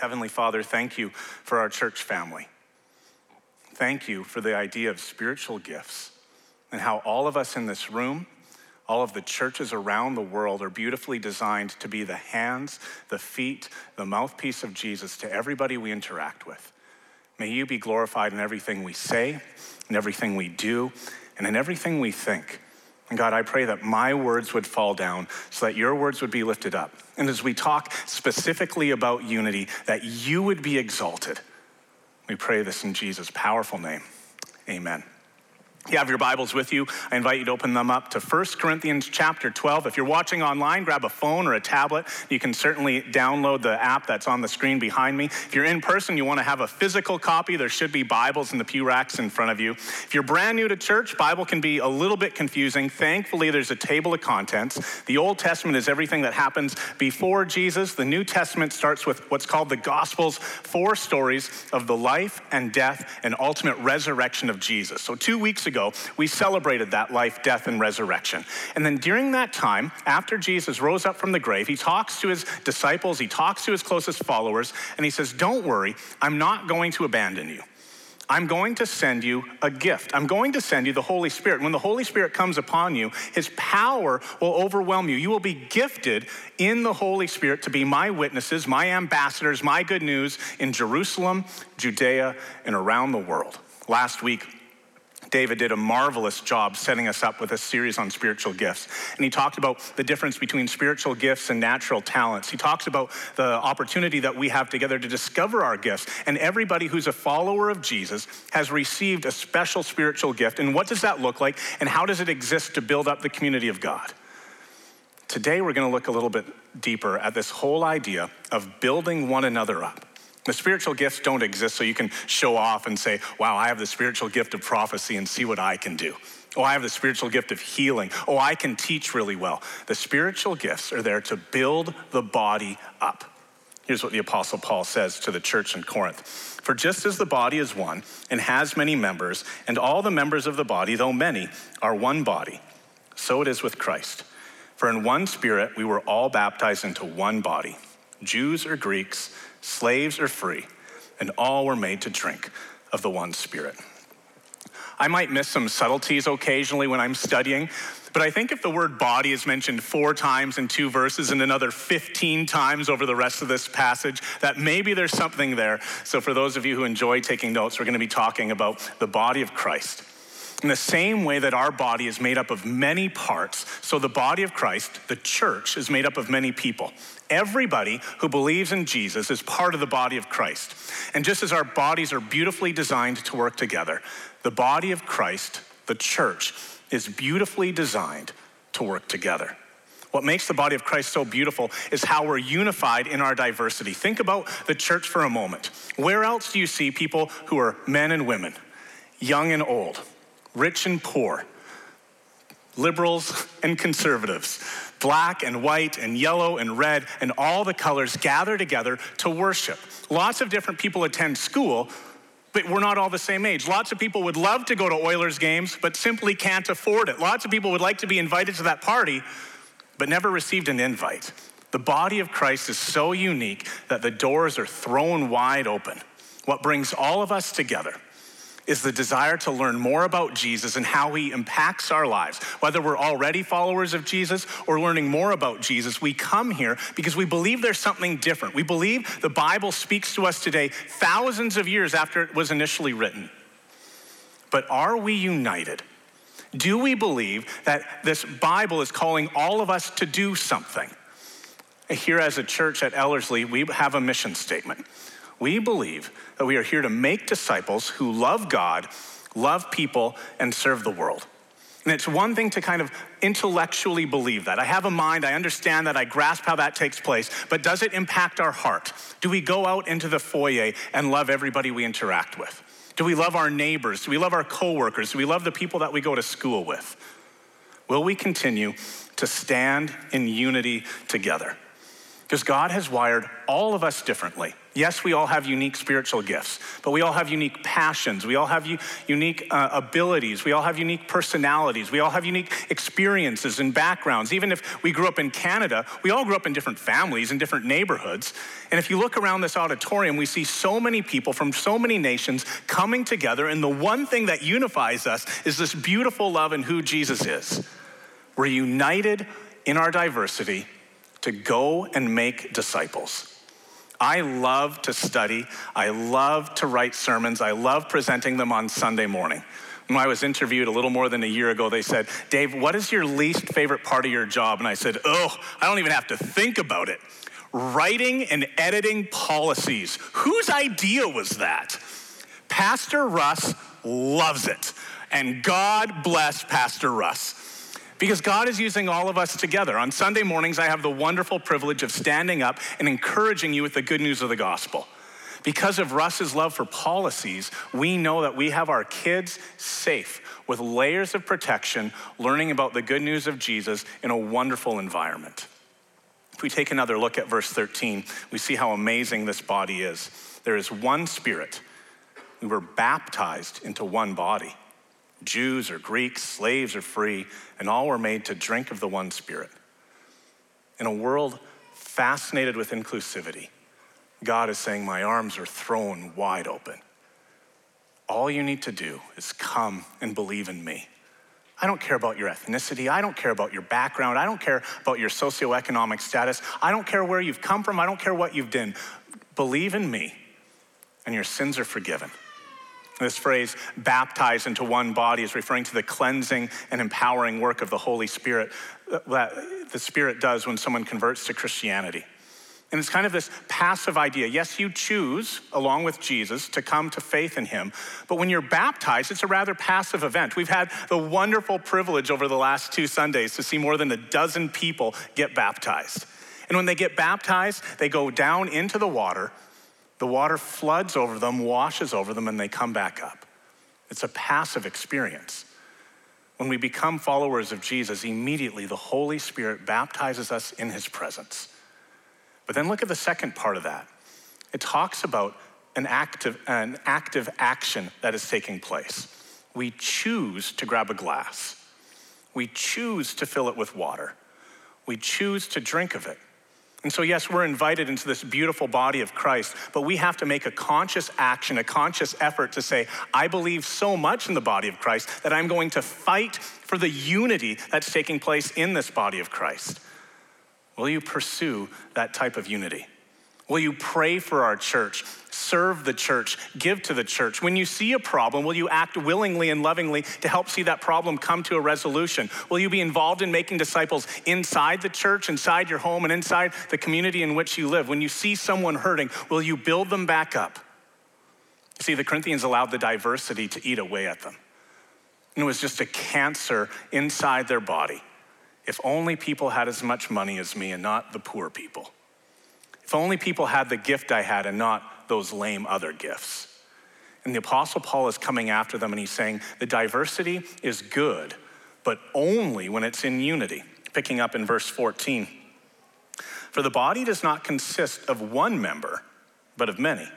Heavenly Father, thank you for our church family. Thank you for the idea of spiritual gifts and how all of us in this room, all of the churches around the world are beautifully designed to be the hands, the feet, the mouthpiece of Jesus to everybody we interact with. May you be glorified in everything we say, in everything we do, and in everything we think. And God, I pray that my words would fall down so that your words would be lifted up. And as we talk specifically about unity, that you would be exalted. We pray this in Jesus' powerful name. Amen you have your Bibles with you, I invite you to open them up to 1 Corinthians chapter 12. If you're watching online, grab a phone or a tablet. You can certainly download the app that's on the screen behind me. If you're in person, you want to have a physical copy, there should be Bibles in the pew racks in front of you. If you're brand new to church, Bible can be a little bit confusing. Thankfully, there's a table of contents. The Old Testament is everything that happens before Jesus. The New Testament starts with what's called the Gospels, four stories of the life and death and ultimate resurrection of Jesus. So, two weeks ago, ago, we celebrated that life, death, and resurrection. And then during that time, after Jesus rose up from the grave, he talks to his disciples, he talks to his closest followers, and he says, Don't worry, I'm not going to abandon you. I'm going to send you a gift. I'm going to send you the Holy Spirit. When the Holy Spirit comes upon you, his power will overwhelm you. You will be gifted in the Holy Spirit to be my witnesses, my ambassadors, my good news in Jerusalem, Judea, and around the world. Last week, David did a marvelous job setting us up with a series on spiritual gifts. And he talked about the difference between spiritual gifts and natural talents. He talks about the opportunity that we have together to discover our gifts. And everybody who's a follower of Jesus has received a special spiritual gift. And what does that look like? And how does it exist to build up the community of God? Today, we're going to look a little bit deeper at this whole idea of building one another up. The spiritual gifts don't exist so you can show off and say, wow, I have the spiritual gift of prophecy and see what I can do. Oh, I have the spiritual gift of healing. Oh, I can teach really well. The spiritual gifts are there to build the body up. Here's what the Apostle Paul says to the church in Corinth For just as the body is one and has many members, and all the members of the body, though many, are one body, so it is with Christ. For in one spirit we were all baptized into one body, Jews or Greeks slaves or free, and all were made to drink of the one Spirit. I might miss some subtleties occasionally when I'm studying, but I think if the word body is mentioned four times in two verses and another 15 times over the rest of this passage, that maybe there's something there. So, for those of you who enjoy taking notes, we're going to be talking about the body of Christ. In the same way that our body is made up of many parts, so the body of Christ, the church, is made up of many people. Everybody who believes in Jesus is part of the body of Christ. And just as our bodies are beautifully designed to work together, the body of Christ, the church, is beautifully designed to work together. What makes the body of Christ so beautiful is how we're unified in our diversity. Think about the church for a moment. Where else do you see people who are men and women, young and old? Rich and poor, liberals and conservatives, black and white and yellow and red, and all the colors gather together to worship. Lots of different people attend school, but we're not all the same age. Lots of people would love to go to Oilers games, but simply can't afford it. Lots of people would like to be invited to that party, but never received an invite. The body of Christ is so unique that the doors are thrown wide open. What brings all of us together is the desire to learn more about Jesus and how he impacts our lives. Whether we're already followers of Jesus or learning more about Jesus, we come here because we believe there's something different. We believe the Bible speaks to us today, thousands of years after it was initially written. But are we united? Do we believe that this Bible is calling all of us to do something? Here, as a church at Ellerslie, we have a mission statement. We believe that we are here to make disciples who love God, love people, and serve the world. And it's one thing to kind of intellectually believe that. I have a mind, I understand that, I grasp how that takes place, but does it impact our heart? Do we go out into the foyer and love everybody we interact with? Do we love our neighbors? Do we love our coworkers? Do we love the people that we go to school with? Will we continue to stand in unity together? Because God has wired all of us differently. Yes, we all have unique spiritual gifts, but we all have unique passions. We all have u- unique uh, abilities. We all have unique personalities. We all have unique experiences and backgrounds. Even if we grew up in Canada, we all grew up in different families and different neighborhoods. And if you look around this auditorium, we see so many people from so many nations coming together. And the one thing that unifies us is this beautiful love and who Jesus is. We're united in our diversity to go and make disciples. I love to study. I love to write sermons. I love presenting them on Sunday morning. When I was interviewed a little more than a year ago, they said, Dave, what is your least favorite part of your job? And I said, Oh, I don't even have to think about it. Writing and editing policies. Whose idea was that? Pastor Russ loves it. And God bless Pastor Russ. Because God is using all of us together. On Sunday mornings, I have the wonderful privilege of standing up and encouraging you with the good news of the gospel. Because of Russ's love for policies, we know that we have our kids safe with layers of protection, learning about the good news of Jesus in a wonderful environment. If we take another look at verse 13, we see how amazing this body is. There is one spirit. We were baptized into one body. Jews or Greeks, slaves or free, and all were made to drink of the one Spirit. In a world fascinated with inclusivity, God is saying, My arms are thrown wide open. All you need to do is come and believe in me. I don't care about your ethnicity. I don't care about your background. I don't care about your socioeconomic status. I don't care where you've come from. I don't care what you've done. Believe in me, and your sins are forgiven. This phrase, baptized into one body, is referring to the cleansing and empowering work of the Holy Spirit that the Spirit does when someone converts to Christianity. And it's kind of this passive idea. Yes, you choose, along with Jesus, to come to faith in him. But when you're baptized, it's a rather passive event. We've had the wonderful privilege over the last two Sundays to see more than a dozen people get baptized. And when they get baptized, they go down into the water the water floods over them, washes over them, and they come back up. It's a passive experience. When we become followers of Jesus, immediately the Holy Spirit baptizes us in his presence. But then look at the second part of that. It talks about an active, an active action that is taking place. We choose to grab a glass, we choose to fill it with water, we choose to drink of it. And so, yes, we're invited into this beautiful body of Christ, but we have to make a conscious action, a conscious effort to say, I believe so much in the body of Christ that I'm going to fight for the unity that's taking place in this body of Christ. Will you pursue that type of unity? Will you pray for our church, serve the church, give to the church? When you see a problem, will you act willingly and lovingly to help see that problem come to a resolution? Will you be involved in making disciples inside the church, inside your home, and inside the community in which you live? When you see someone hurting, will you build them back up? See, the Corinthians allowed the diversity to eat away at them. And it was just a cancer inside their body. If only people had as much money as me and not the poor people. If only people had the gift I had and not those lame other gifts. And the Apostle Paul is coming after them and he's saying the diversity is good, but only when it's in unity. Picking up in verse 14. For the body does not consist of one member, but of many.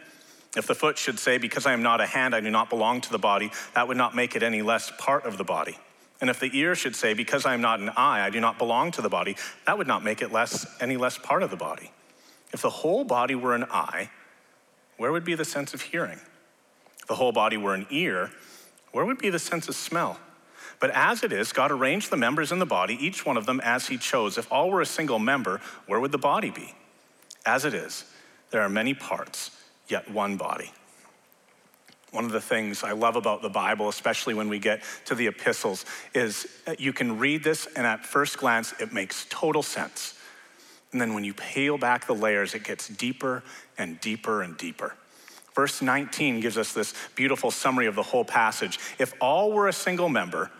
If the foot should say, Because I am not a hand, I do not belong to the body, that would not make it any less part of the body. And if the ear should say, Because I am not an eye, I do not belong to the body, that would not make it less, any less part of the body. If the whole body were an eye, where would be the sense of hearing? If the whole body were an ear, where would be the sense of smell? But as it is, God arranged the members in the body, each one of them as he chose. If all were a single member, where would the body be? As it is, there are many parts, yet one body. One of the things I love about the Bible, especially when we get to the epistles, is you can read this and at first glance it makes total sense. And then when you peel back the layers, it gets deeper and deeper and deeper. Verse 19 gives us this beautiful summary of the whole passage. If all were a single member,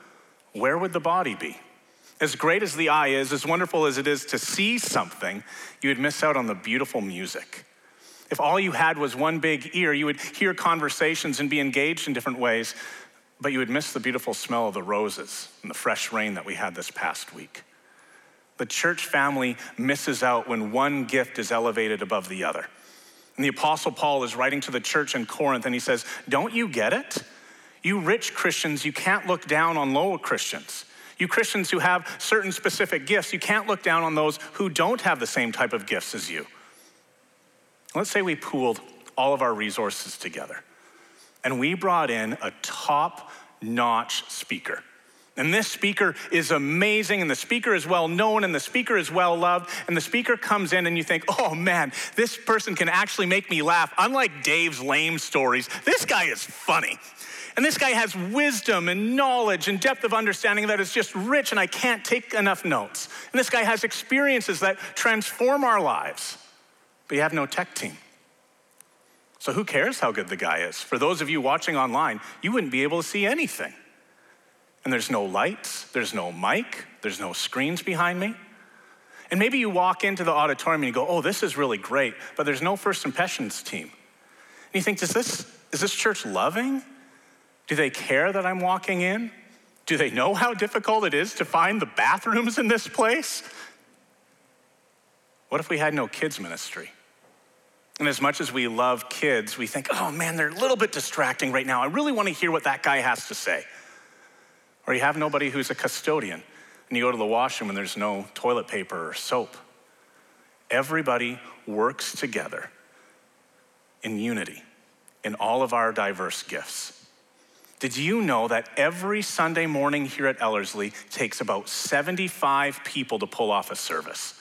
where would the body be? As great as the eye is, as wonderful as it is to see something, you would miss out on the beautiful music. If all you had was one big ear, you would hear conversations and be engaged in different ways, but you would miss the beautiful smell of the roses and the fresh rain that we had this past week. The church family misses out when one gift is elevated above the other. And the Apostle Paul is writing to the church in Corinth and he says, Don't you get it? You rich Christians, you can't look down on lower Christians. You Christians who have certain specific gifts, you can't look down on those who don't have the same type of gifts as you. Let's say we pooled all of our resources together and we brought in a top notch speaker. And this speaker is amazing, and the speaker is well known, and the speaker is well loved. And the speaker comes in, and you think, oh man, this person can actually make me laugh. Unlike Dave's lame stories, this guy is funny. And this guy has wisdom and knowledge and depth of understanding that is just rich, and I can't take enough notes. And this guy has experiences that transform our lives, but you have no tech team. So who cares how good the guy is? For those of you watching online, you wouldn't be able to see anything. And there's no lights, there's no mic, there's no screens behind me. And maybe you walk into the auditorium and you go, oh, this is really great, but there's no first impressions team. And you think, is this, is this church loving? Do they care that I'm walking in? Do they know how difficult it is to find the bathrooms in this place? What if we had no kids' ministry? And as much as we love kids, we think, oh man, they're a little bit distracting right now. I really want to hear what that guy has to say. Or you have nobody who's a custodian and you go to the washroom and there's no toilet paper or soap. Everybody works together in unity in all of our diverse gifts. Did you know that every Sunday morning here at Ellerslie takes about 75 people to pull off a service?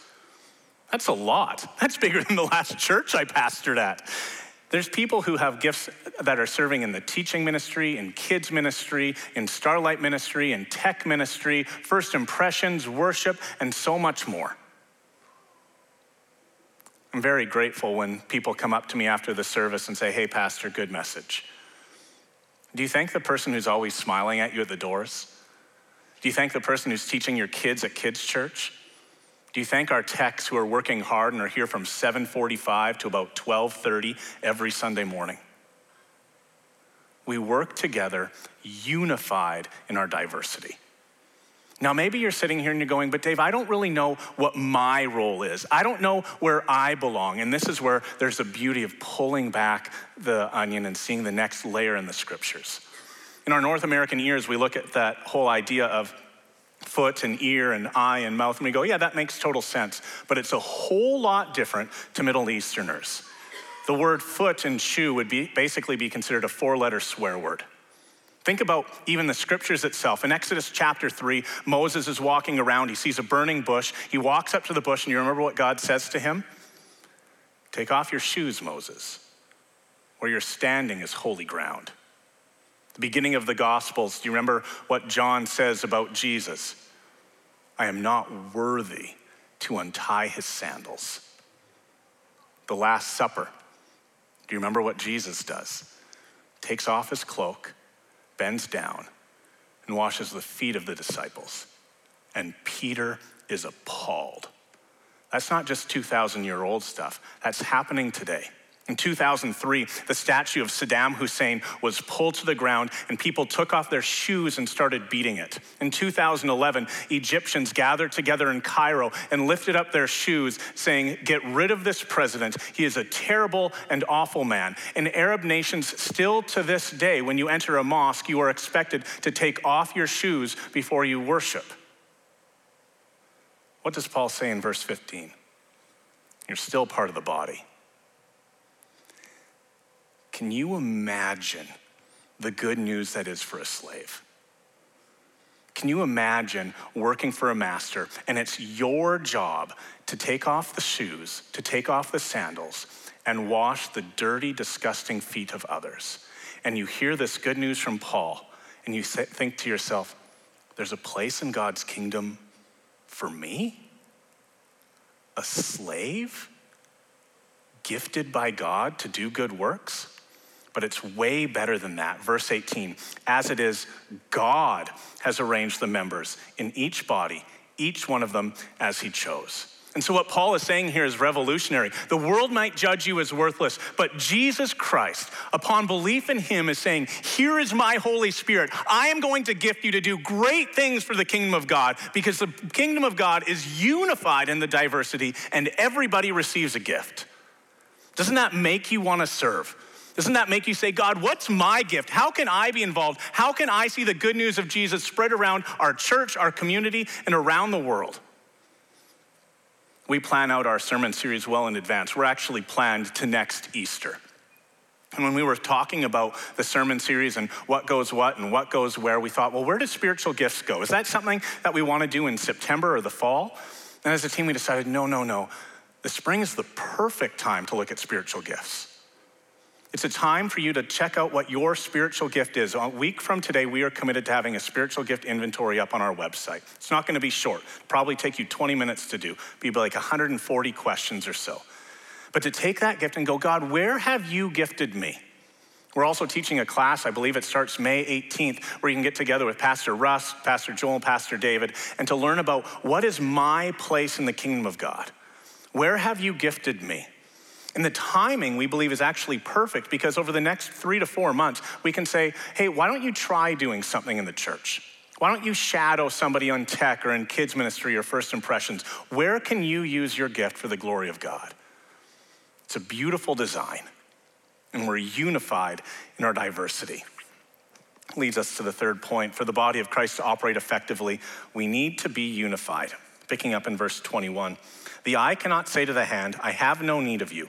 That's a lot. That's bigger than the last church I pastored at. There's people who have gifts that are serving in the teaching ministry, in kids ministry, in Starlight ministry, in tech ministry, first impressions, worship, and so much more. I'm very grateful when people come up to me after the service and say, Hey, Pastor, good message. Do you thank the person who's always smiling at you at the doors? Do you thank the person who's teaching your kids at kids' church? Do you thank our techs who are working hard and are here from 7:45 to about 12:30 every Sunday morning? We work together, unified in our diversity. Now, maybe you're sitting here and you're going, but Dave, I don't really know what my role is. I don't know where I belong. And this is where there's a beauty of pulling back the onion and seeing the next layer in the scriptures. In our North American ears, we look at that whole idea of foot and ear and eye and mouth, and we go, yeah, that makes total sense. But it's a whole lot different to Middle Easterners. The word foot and shoe would be, basically be considered a four letter swear word. Think about even the scriptures itself. In Exodus chapter 3, Moses is walking around. He sees a burning bush. He walks up to the bush, and you remember what God says to him? Take off your shoes, Moses. Where you're standing is holy ground. The beginning of the Gospels, do you remember what John says about Jesus? I am not worthy to untie his sandals. The Last Supper, do you remember what Jesus does? Takes off his cloak bends down and washes the feet of the disciples. And Peter is appalled. That's not just 2,000 year old stuff, that's happening today. In 2003, the statue of Saddam Hussein was pulled to the ground and people took off their shoes and started beating it. In 2011, Egyptians gathered together in Cairo and lifted up their shoes, saying, Get rid of this president. He is a terrible and awful man. In Arab nations, still to this day, when you enter a mosque, you are expected to take off your shoes before you worship. What does Paul say in verse 15? You're still part of the body. Can you imagine the good news that is for a slave? Can you imagine working for a master and it's your job to take off the shoes, to take off the sandals, and wash the dirty, disgusting feet of others? And you hear this good news from Paul, and you think to yourself, there's a place in God's kingdom for me? A slave? Gifted by God to do good works? But it's way better than that. Verse 18 As it is, God has arranged the members in each body, each one of them as he chose. And so, what Paul is saying here is revolutionary. The world might judge you as worthless, but Jesus Christ, upon belief in him, is saying, Here is my Holy Spirit. I am going to gift you to do great things for the kingdom of God because the kingdom of God is unified in the diversity and everybody receives a gift. Doesn't that make you want to serve? Doesn't that make you say, God, what's my gift? How can I be involved? How can I see the good news of Jesus spread around our church, our community, and around the world? we plan out our sermon series well in advance. We're actually planned to next Easter. And when we were talking about the sermon series and what goes what and what goes where, we thought, well, where do spiritual gifts go? Is that something that we want to do in September or the fall? And as a team, we decided, no, no, no. The spring is the perfect time to look at spiritual gifts. It's a time for you to check out what your spiritual gift is. A week from today, we are committed to having a spiritual gift inventory up on our website. It's not going to be short, probably take you 20 minutes to do, be like 140 questions or so. But to take that gift and go, God, where have you gifted me? We're also teaching a class, I believe it starts May 18th, where you can get together with Pastor Russ, Pastor Joel, Pastor David, and to learn about what is my place in the kingdom of God. Where have you gifted me? And the timing, we believe, is actually perfect because over the next three to four months, we can say, hey, why don't you try doing something in the church? Why don't you shadow somebody on tech or in kids' ministry or first impressions? Where can you use your gift for the glory of God? It's a beautiful design, and we're unified in our diversity. Leads us to the third point. For the body of Christ to operate effectively, we need to be unified. Picking up in verse 21. The eye cannot say to the hand, I have no need of you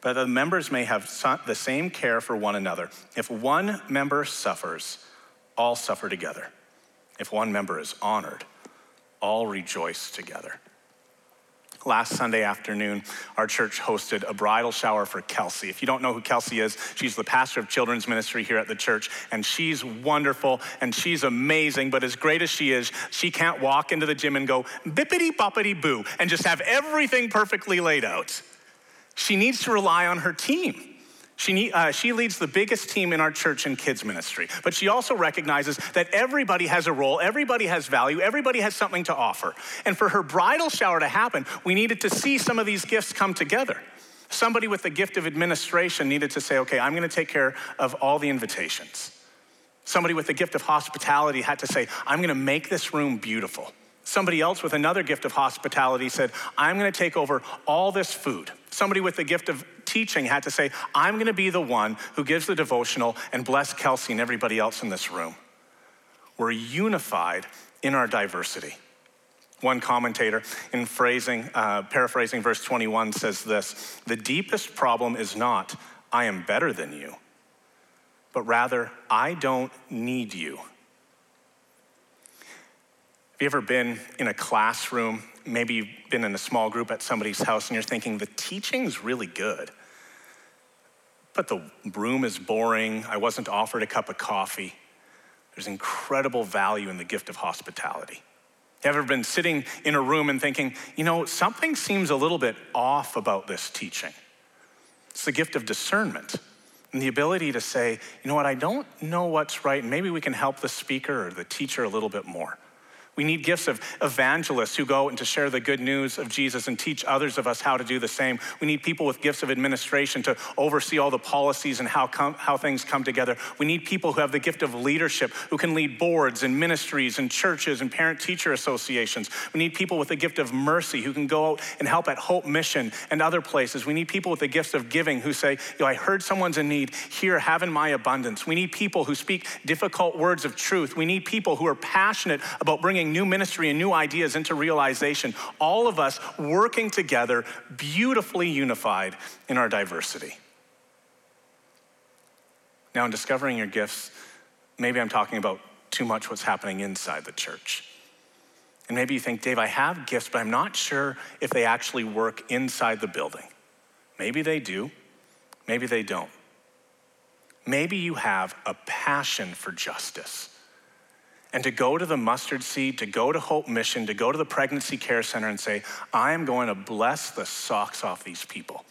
but the members may have the same care for one another. If one member suffers, all suffer together. If one member is honored, all rejoice together. Last Sunday afternoon, our church hosted a bridal shower for Kelsey. If you don't know who Kelsey is, she's the pastor of children's ministry here at the church, and she's wonderful and she's amazing. But as great as she is, she can't walk into the gym and go bippity boppity boo and just have everything perfectly laid out. She needs to rely on her team. She, need, uh, she, leads the biggest team in our church in kids ministry, but she also recognizes that everybody has a role, everybody has value, everybody has something to offer. And for her bridal shower to happen, we needed to see some of these gifts come together. Somebody with the gift of administration needed to say, okay, I'm going to take care of all the invitations. Somebody with the gift of hospitality had to say, I'm going to make this room beautiful. Somebody else with another gift of hospitality said, I'm going to take over all this food. Somebody with the gift of teaching had to say, I'm going to be the one who gives the devotional and bless Kelsey and everybody else in this room. We're unified in our diversity. One commentator, in phrasing, uh, paraphrasing verse 21, says this The deepest problem is not, I am better than you, but rather, I don't need you. Have you ever been in a classroom? Maybe you've been in a small group at somebody's house and you're thinking, the teaching's really good, but the room is boring. I wasn't offered a cup of coffee. There's incredible value in the gift of hospitality. Have you ever been sitting in a room and thinking, you know, something seems a little bit off about this teaching? It's the gift of discernment and the ability to say, you know what, I don't know what's right, and maybe we can help the speaker or the teacher a little bit more. We need gifts of evangelists who go out and to share the good news of Jesus and teach others of us how to do the same. We need people with gifts of administration to oversee all the policies and how, com- how things come together. We need people who have the gift of leadership, who can lead boards and ministries and churches and parent teacher associations. We need people with the gift of mercy who can go out and help at Hope Mission and other places. We need people with the gifts of giving who say, know, I heard someone's in need, here, have in my abundance. We need people who speak difficult words of truth. We need people who are passionate about bringing new ministry and new ideas into realization, all of us working together, beautifully unified in our diversity. Now, in discovering your gifts, maybe I'm talking about too much what's happening inside the church. And maybe you think, Dave, I have gifts, but I'm not sure if they actually work inside the building. Maybe they do. maybe they don't. Maybe you have a passion for justice. And to go to the mustard seed, to go to Hope Mission, to go to the Pregnancy Care Center and say, I am going to bless the socks off these people.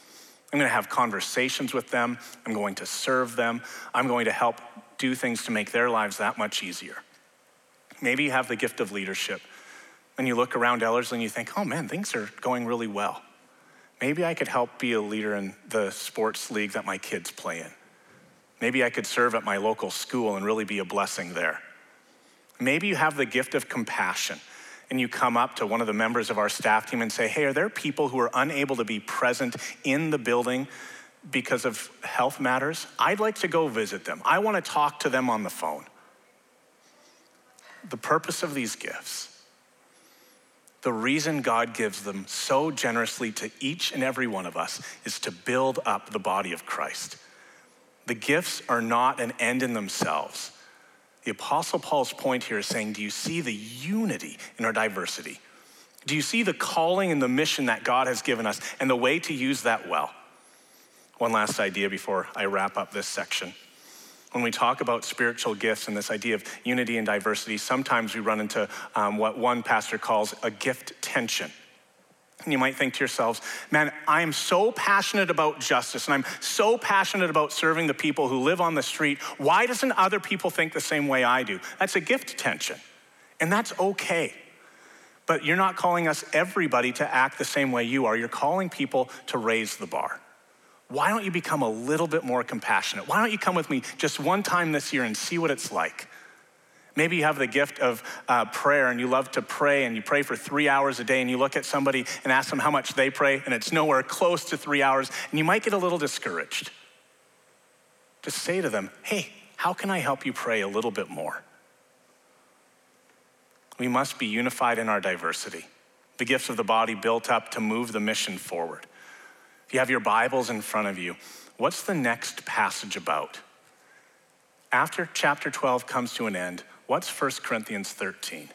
I'm going to have conversations with them. I'm going to serve them. I'm going to help do things to make their lives that much easier. Maybe you have the gift of leadership and you look around Ellerslie and you think, oh man, things are going really well. Maybe I could help be a leader in the sports league that my kids play in. Maybe I could serve at my local school and really be a blessing there. Maybe you have the gift of compassion and you come up to one of the members of our staff team and say, Hey, are there people who are unable to be present in the building because of health matters? I'd like to go visit them. I want to talk to them on the phone. The purpose of these gifts, the reason God gives them so generously to each and every one of us is to build up the body of Christ. The gifts are not an end in themselves. The Apostle Paul's point here is saying, Do you see the unity in our diversity? Do you see the calling and the mission that God has given us and the way to use that well? One last idea before I wrap up this section. When we talk about spiritual gifts and this idea of unity and diversity, sometimes we run into um, what one pastor calls a gift tension. And you might think to yourselves, man, I am so passionate about justice and I'm so passionate about serving the people who live on the street. Why doesn't other people think the same way I do? That's a gift tension. And that's okay. But you're not calling us everybody to act the same way you are. You're calling people to raise the bar. Why don't you become a little bit more compassionate? Why don't you come with me just one time this year and see what it's like? Maybe you have the gift of uh, prayer and you love to pray and you pray for three hours a day and you look at somebody and ask them how much they pray and it's nowhere close to three hours and you might get a little discouraged. Just say to them, hey, how can I help you pray a little bit more? We must be unified in our diversity, the gifts of the body built up to move the mission forward. If you have your Bibles in front of you, what's the next passage about? After chapter 12 comes to an end, What's 1 Corinthians 13?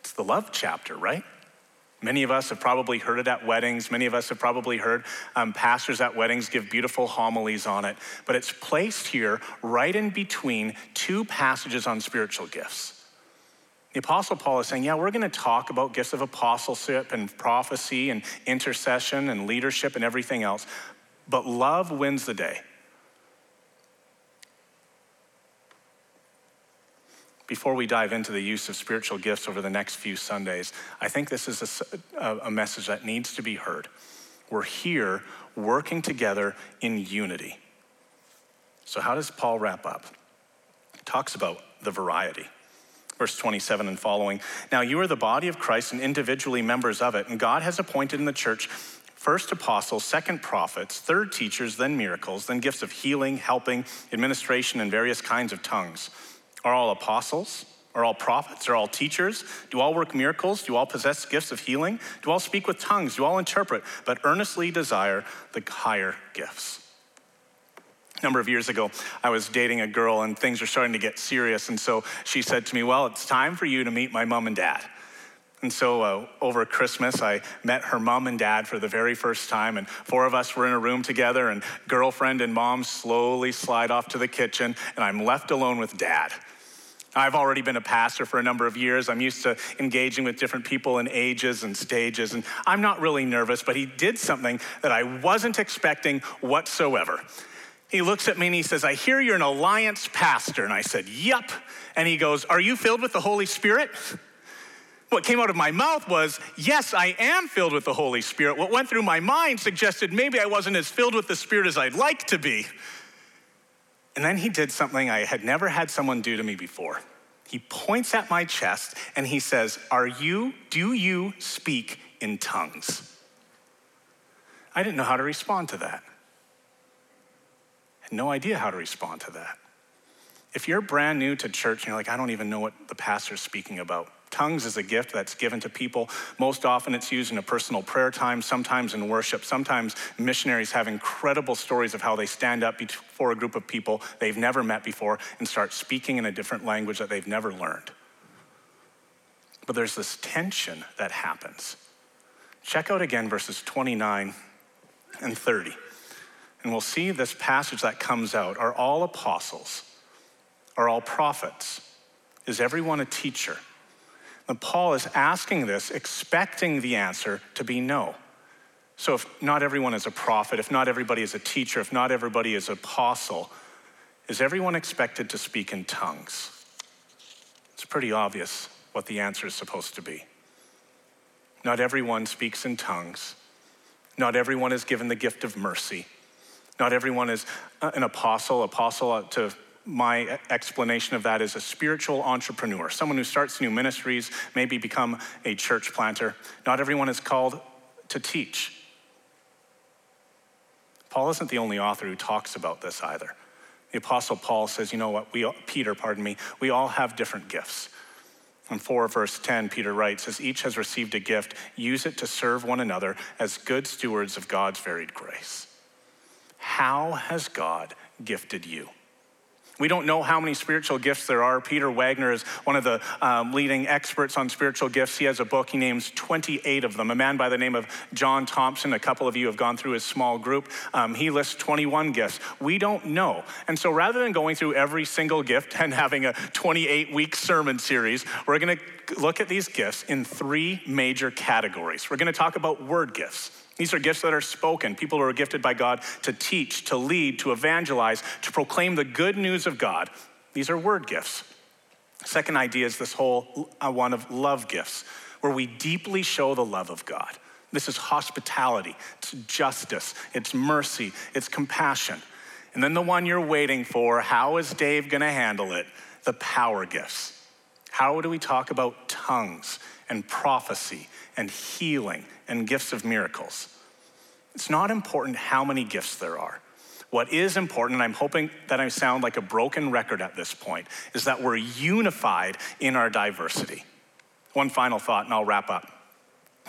It's the love chapter, right? Many of us have probably heard it at weddings. Many of us have probably heard um, pastors at weddings give beautiful homilies on it. But it's placed here right in between two passages on spiritual gifts. The Apostle Paul is saying, Yeah, we're going to talk about gifts of apostleship and prophecy and intercession and leadership and everything else. But love wins the day. Before we dive into the use of spiritual gifts over the next few Sundays, I think this is a, a, message that needs to be heard. We're here working together in unity. So, how does Paul wrap up? He talks about the variety. Verse 27 and following. Now, you are the body of Christ and individually members of it, and God has appointed in the church first apostles, second prophets, third teachers, then miracles, then gifts of healing, helping, administration, and various kinds of tongues. Are all apostles? Are all prophets? Are all teachers? Do all work miracles? Do all possess gifts of healing? Do all speak with tongues? Do all interpret? But earnestly desire the higher gifts. A number of years ago, I was dating a girl and things were starting to get serious. And so she said to me, Well, it's time for you to meet my mom and dad. And so uh, over Christmas, I met her mom and dad for the very first time, and four of us were in a room together, and girlfriend and mom slowly slide off to the kitchen, and I'm left alone with dad. I've already been a pastor for a number of years. I'm used to engaging with different people in ages and stages, and I'm not really nervous, but he did something that I wasn't expecting whatsoever. He looks at me and he says, I hear you're an alliance pastor. And I said, Yep. And he goes, Are you filled with the Holy Spirit? What came out of my mouth was, Yes, I am filled with the Holy Spirit. What went through my mind suggested maybe I wasn't as filled with the Spirit as I'd like to be. And then he did something I had never had someone do to me before. He points at my chest and he says, Are you, do you speak in tongues? I didn't know how to respond to that. I had no idea how to respond to that. If you're brand new to church and you're like, I don't even know what the pastor's speaking about, Tongues is a gift that's given to people. Most often it's used in a personal prayer time, sometimes in worship. Sometimes missionaries have incredible stories of how they stand up before a group of people they've never met before and start speaking in a different language that they've never learned. But there's this tension that happens. Check out again verses 29 and 30. and we'll see this passage that comes out are all apostles, are all prophets? Is everyone a teacher? And Paul is asking this, expecting the answer to be no. So, if not everyone is a prophet, if not everybody is a teacher, if not everybody is apostle, is everyone expected to speak in tongues? It's pretty obvious what the answer is supposed to be. Not everyone speaks in tongues. Not everyone is given the gift of mercy. Not everyone is uh, an apostle. Apostle, to my explanation of that is a spiritual entrepreneur, someone who starts new ministries, maybe become a church planter. Not everyone is called to teach. Paul isn't the only author who talks about this either. The apostle Paul says, you know what, we Peter, pardon me, we all have different gifts. In 4 verse 10, Peter writes, as each has received a gift, use it to serve one another as good stewards of God's varied grace. How has God gifted you? We don't know how many spiritual gifts there are. Peter Wagner is one of the um, leading experts on spiritual gifts. He has a book, he names 28 of them. A man by the name of John Thompson, a couple of you have gone through his small group, um, he lists 21 gifts. We don't know. And so rather than going through every single gift and having a 28 week sermon series, we're going to look at these gifts in three major categories. We're going to talk about word gifts. These are gifts that are spoken. People who are gifted by God to teach, to lead, to evangelize, to proclaim the good news of God. These are word gifts. Second idea is this whole uh, one of love gifts, where we deeply show the love of God. This is hospitality, it's justice, it's mercy, it's compassion. And then the one you're waiting for how is Dave going to handle it? The power gifts. How do we talk about tongues and prophecy and healing and gifts of miracles. It's not important how many gifts there are. What is important, and I'm hoping that I sound like a broken record at this point, is that we're unified in our diversity. One final thought, and I'll wrap up.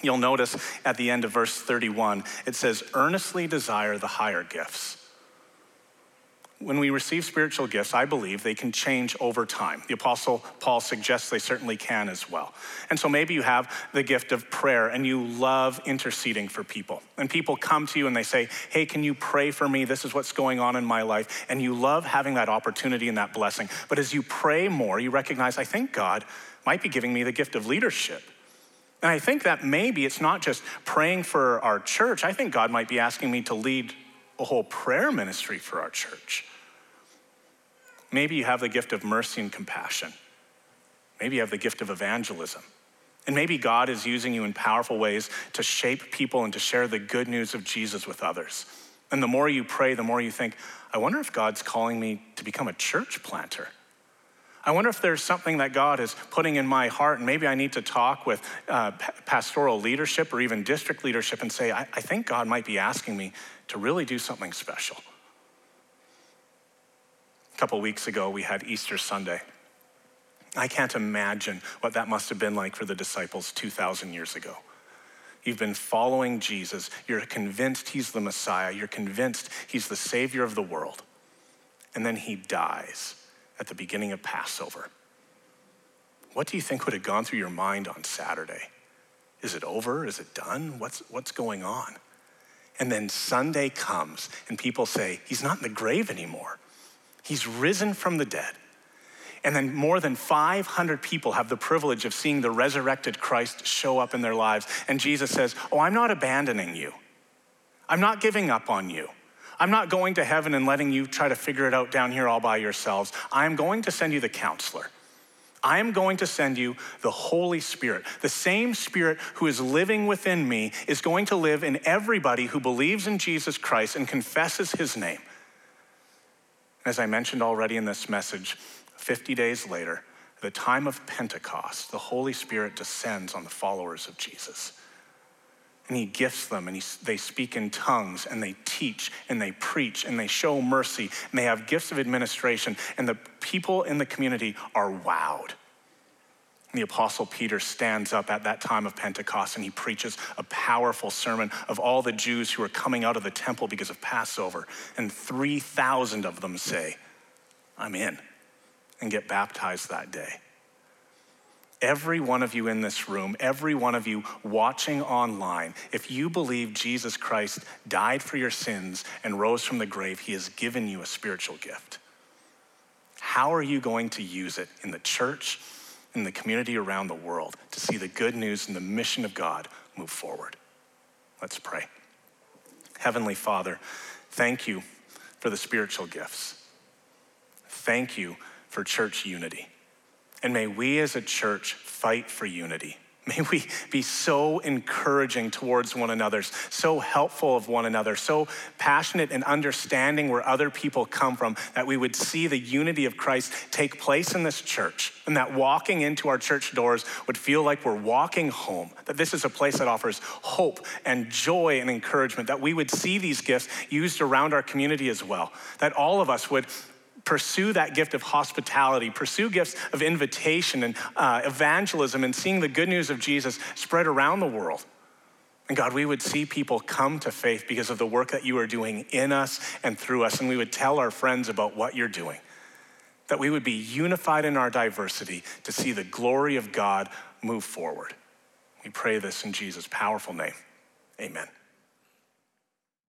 You'll notice at the end of verse 31, it says, earnestly desire the higher gifts when we receive spiritual gifts, I believe they can change over time. The Apostle Paul suggests they certainly can as well. And so maybe you have the gift of prayer and you love interceding for people. And people come to you and they say, Hey, can you pray for me? This is what's going on in my life. And you love having that opportunity and that blessing. But as you pray more, you recognize, I think God might be giving me the gift of leadership. And I think that maybe it's not just praying for our church. I think God might be asking me to lead a whole prayer ministry for our church. Maybe you have the gift of mercy and compassion. Maybe you have the gift of evangelism. And maybe God is using you in powerful ways to shape people and to share the good news of Jesus with others. And the more you pray, the more you think, I wonder if God's calling me to become a church planter. I wonder if there's something that God is putting in my heart, and maybe I need to talk with uh, pastoral leadership or even district leadership and say, I, I think God might be asking me to really do something special couple weeks ago, we had Easter Sunday. I can't imagine what that must have been like for the disciples 2,000 years ago. You've been following Jesus. You're convinced he's the Messiah. You're convinced he's the Savior of the world. And then he dies at the beginning of Passover. What do you think would have gone through your mind on Saturday? Is it over? Is it done? What's, what's going on? And then Sunday comes, and people say, He's not in the grave anymore. He's risen from the dead. And then more than 500 people have the privilege of seeing the resurrected Christ show up in their lives. And Jesus says, Oh, I'm not abandoning you. I'm not giving up on you. I'm not going to heaven and letting you try to figure it out down here all by yourselves. I'm going to send you the counselor. I am going to send you the Holy Spirit. The same Spirit who is living within me is going to live in everybody who believes in Jesus Christ and confesses his name. As I mentioned already in this message, 50 days later, at the time of Pentecost, the Holy Spirit descends on the followers of Jesus. And he gifts them, and he, they speak in tongues, and they teach, and they preach, and they show mercy, and they have gifts of administration, and the people in the community are wowed. The Apostle Peter stands up at that time of Pentecost and he preaches a powerful sermon of all the Jews who are coming out of the temple because of Passover. And 3,000 of them say, I'm in, and get baptized that day. every one of you in this room, every one of you watching online, if you believe Jesus Christ died for your sins and rose from the grave, he has given you a spiritual gift. How are you going to use it in the church, in the community around the world to see the good news and the mission of God move forward? Let's pray. Heavenly Father, thank you for the spiritual gifts. Thank you for church unity. And may we as a church fight for unity. May we be so encouraging towards one another, so helpful of one another, so passionate and understanding where other people come from, that we would see the unity of Christ take place in this church, and that walking into our church doors would feel like we're walking home, that this is a place that offers hope and joy and encouragement, that we would see these gifts used around our community as well, that all of us would pursue that gift of hospitality, pursue gifts of invitation and uh, evangelism and seeing the good news of Jesus spread around the world. And God, we would see people come to faith because of the work that you are doing in us and through us. And we would tell our friends about what you're doing. That we would be unified in our diversity to see the glory of God move forward. We pray this in Jesus' powerful name. Amen.